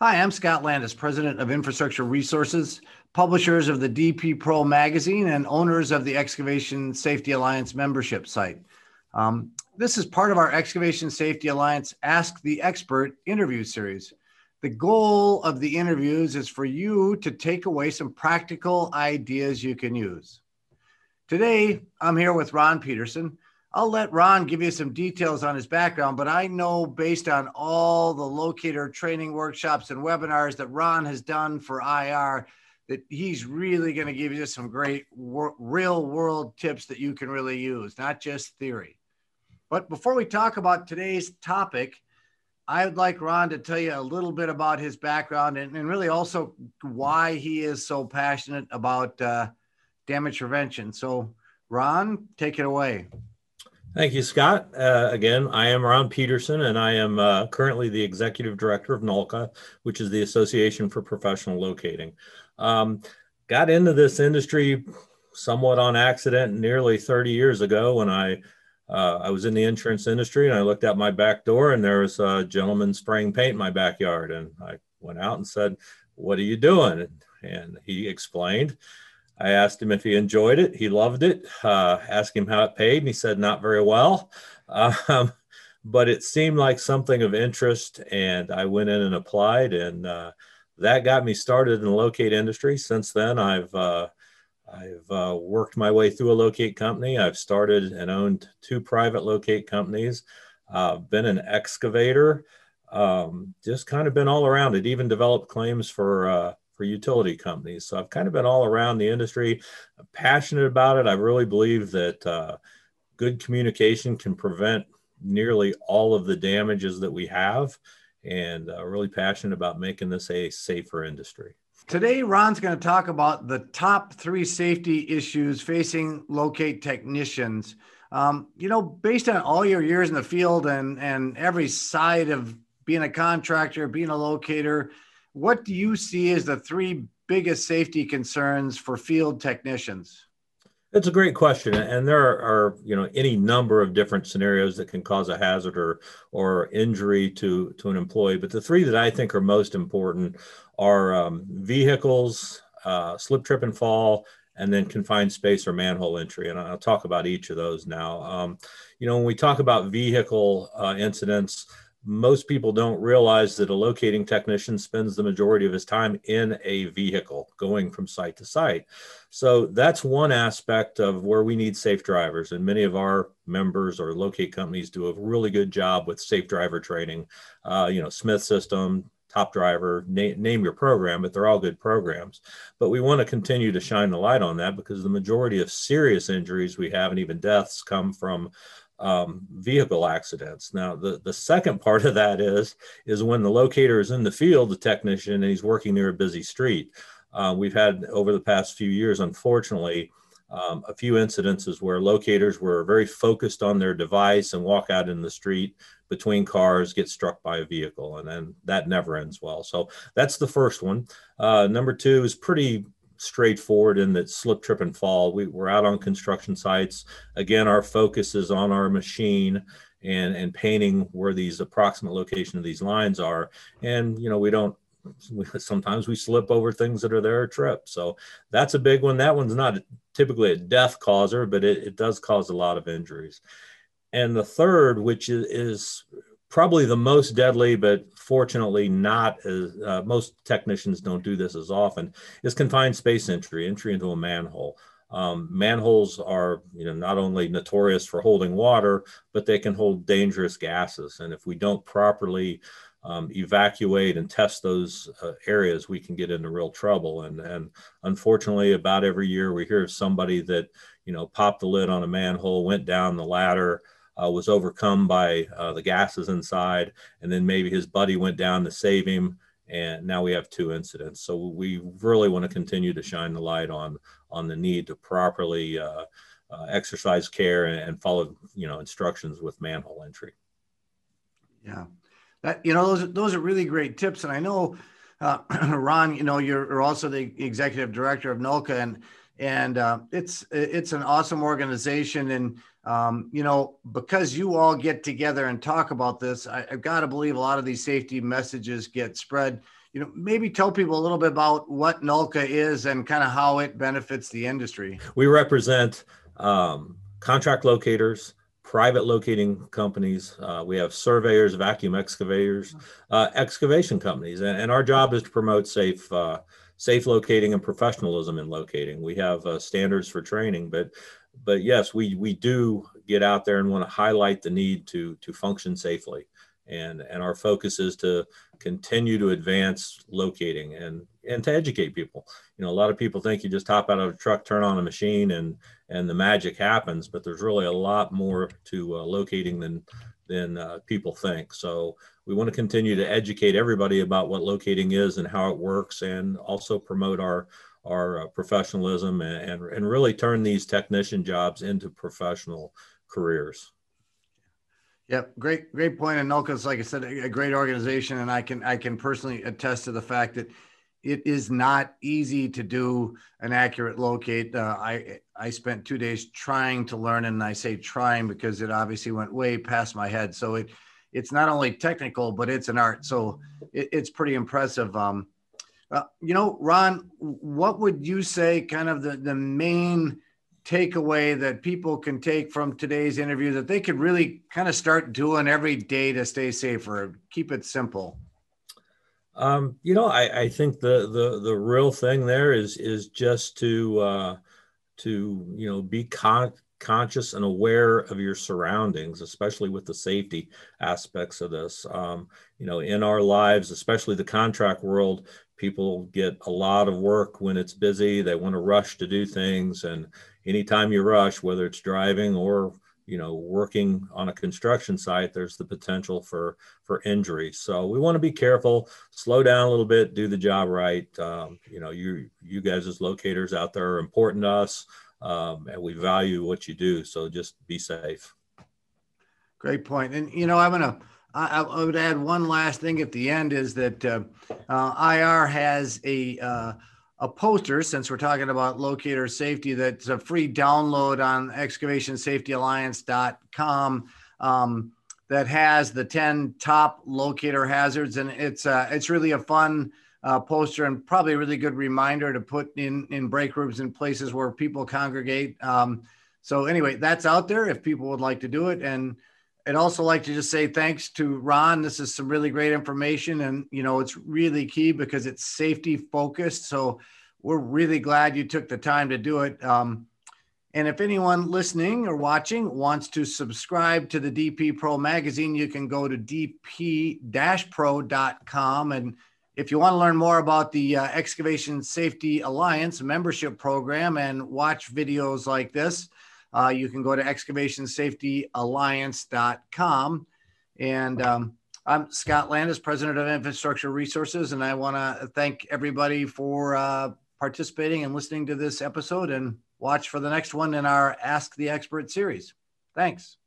Hi, I'm Scott Landis, President of Infrastructure Resources, publishers of the DP Pro magazine, and owners of the Excavation Safety Alliance membership site. Um, this is part of our Excavation Safety Alliance Ask the Expert interview series. The goal of the interviews is for you to take away some practical ideas you can use. Today, I'm here with Ron Peterson. I'll let Ron give you some details on his background, but I know based on all the locator training workshops and webinars that Ron has done for IR that he's really going to give you some great wor- real world tips that you can really use, not just theory. But before we talk about today's topic, I would like Ron to tell you a little bit about his background and, and really also why he is so passionate about uh, damage prevention. So, Ron, take it away. Thank you, Scott. Uh, again, I am Ron Peterson, and I am uh, currently the executive director of NULCA, which is the Association for Professional Locating. Um, got into this industry somewhat on accident nearly 30 years ago when I uh, I was in the insurance industry and I looked out my back door and there was a gentleman spraying paint in my backyard. And I went out and said, What are you doing? And he explained. I asked him if he enjoyed it. He loved it. Uh, asked him how it paid, and he said not very well. Um, but it seemed like something of interest, and I went in and applied, and uh, that got me started in the locate industry. Since then, I've uh, I've uh, worked my way through a locate company. I've started and owned two private locate companies. Uh, been an excavator. Um, just kind of been all around it. Even developed claims for uh, for utility companies. So I've kind of been all around the industry, I'm passionate about it. I really believe that uh, good communication can prevent nearly all of the damages that we have, and uh, really passionate about making this a safer industry. Today, Ron's going to talk about the top three safety issues facing locate technicians. Um, you know, based on all your years in the field and and every side of being a contractor, being a locator, what do you see as the three biggest safety concerns for field technicians? It's a great question, and there are, are, you know any number of different scenarios that can cause a hazard or or injury to to an employee. But the three that I think are most important are um, vehicles, uh, slip, trip, and fall, and then confined space or manhole entry. And I'll talk about each of those now. Um, you know, when we talk about vehicle uh, incidents, most people don't realize that a locating technician spends the majority of his time in a vehicle going from site to site. So that's one aspect of where we need safe drivers. And many of our members or locate companies do a really good job with safe driver training. Uh, you know, Smith System, Top Driver, na- name your program, but they're all good programs. But we want to continue to shine the light on that because the majority of serious injuries we have and even deaths come from um, vehicle accidents. Now, the, the second part of that is is when the locator is in the field, the technician, and he's working near a busy street. Uh, we've had over the past few years, unfortunately, um, a few incidences where locators were very focused on their device and walk out in the street between cars, get struck by a vehicle, and then that never ends well. So that's the first one. Uh, number two is pretty straightforward in that slip, trip, and fall. We, we're out on construction sites. Again, our focus is on our machine and and painting where these approximate location of these lines are. And you know, we don't sometimes we slip over things that are there a trip. So that's a big one. That one's not typically a death causer, but it, it does cause a lot of injuries. And the third, which is, is probably the most deadly, but fortunately not as uh, most technicians don't do this as often, is confined space entry, entry into a manhole. Um, manholes are, you know, not only notorious for holding water, but they can hold dangerous gases. And if we don't properly um, evacuate and test those uh, areas, we can get into real trouble. And and unfortunately, about every year we hear of somebody that, you know, popped the lid on a manhole, went down the ladder uh, was overcome by uh, the gases inside, and then maybe his buddy went down to save him, and now we have two incidents. So we really want to continue to shine the light on on the need to properly uh, uh exercise care and, and, follow you know instructions with manhole entry. Yeah, that you know those those are really great tips, and I know. Uh, Ron, you know, you're also the executive director of NULCA, and and uh, it's it's an awesome organization. And um, you know, because you all get together and talk about this, I, have got to believe a lot of these safety messages get spread. you know, maybe tell people a little bit about what NULCA is and kind of how it benefits the industry. We represent um, contract locators, private locating companies. Uh, we have surveyors, vacuum excavators, uh, excavation companies, and, and, our job is to promote safe, uh, safe locating and professionalism in locating. We have uh, standards for training, but but yes, we we do get out there and want to highlight the need to to function safely, and and our focus is to continue to advance locating and and to educate people. You know, a lot of people think you just hop out of a truck, turn on a machine, and and the magic happens. But there's really a lot more to uh, locating than than uh, people think. So we want to continue to educate everybody about what locating is and how it works, and also promote our our uh, professionalism and, and and really turn these technician jobs into professional careers. Yep, great, great point. And NULCA's, like I said, a great organization, and I can I can personally attest to the fact that it is not easy to do an accurate locate. Uh, I I spent two days trying to learn, and I say trying because it obviously went way past my head. So it it's not only technical, but it's an art. So it, it's pretty impressive. Um, uh, you know, Ron, what would you say kind of the the main takeaway that people can take from today's interview that they could really kind of start doing every day to stay safer? Keep it simple. Um, you know, I, I, think the, the the real thing there is is just to uh, to you know be con- conscious and aware of your surroundings, especially with the safety aspects of this. Um, you know, in our lives, especially the contract world, people get a lot of work when it's busy. They want to rush to do things, and anytime you rush, whether it's driving or you know working on a construction site there's the potential for for injury. So we want to be careful slow down a little bit do the job right. Um, you know you you guys as locators out there are important to us um, and we value what you do so just be safe. Great point. And you know i'm gonna I, I would add one last thing at the end is that uh, uh, IR has a uh, a poster since we're talking about locator safety that's a free download on excavationsafetyalliance.com um, that has the 10 top locator hazards and it's uh, it's really a fun uh, poster and probably a really good reminder to put in in break rooms and places where people congregate um, so anyway that's out there if people would like to do it and I'd also like to just say thanks to Ron. This is some really great information, and you know it's really key because it's safety focused. So we're really glad you took the time to do it. Um, and if anyone listening or watching wants to subscribe to the DP Pro magazine, you can go to dp-pro.com. And if you want to learn more about the uh, Excavation Safety Alliance membership program and watch videos like this, uh, you can go to excavationsafetyalliance.com. And um, I'm Scott Landis, president of Infrastructure Resources, and I want to thank everybody for uh, participating and listening to this episode and watch for the next one in our Ask the Expert series. Thanks.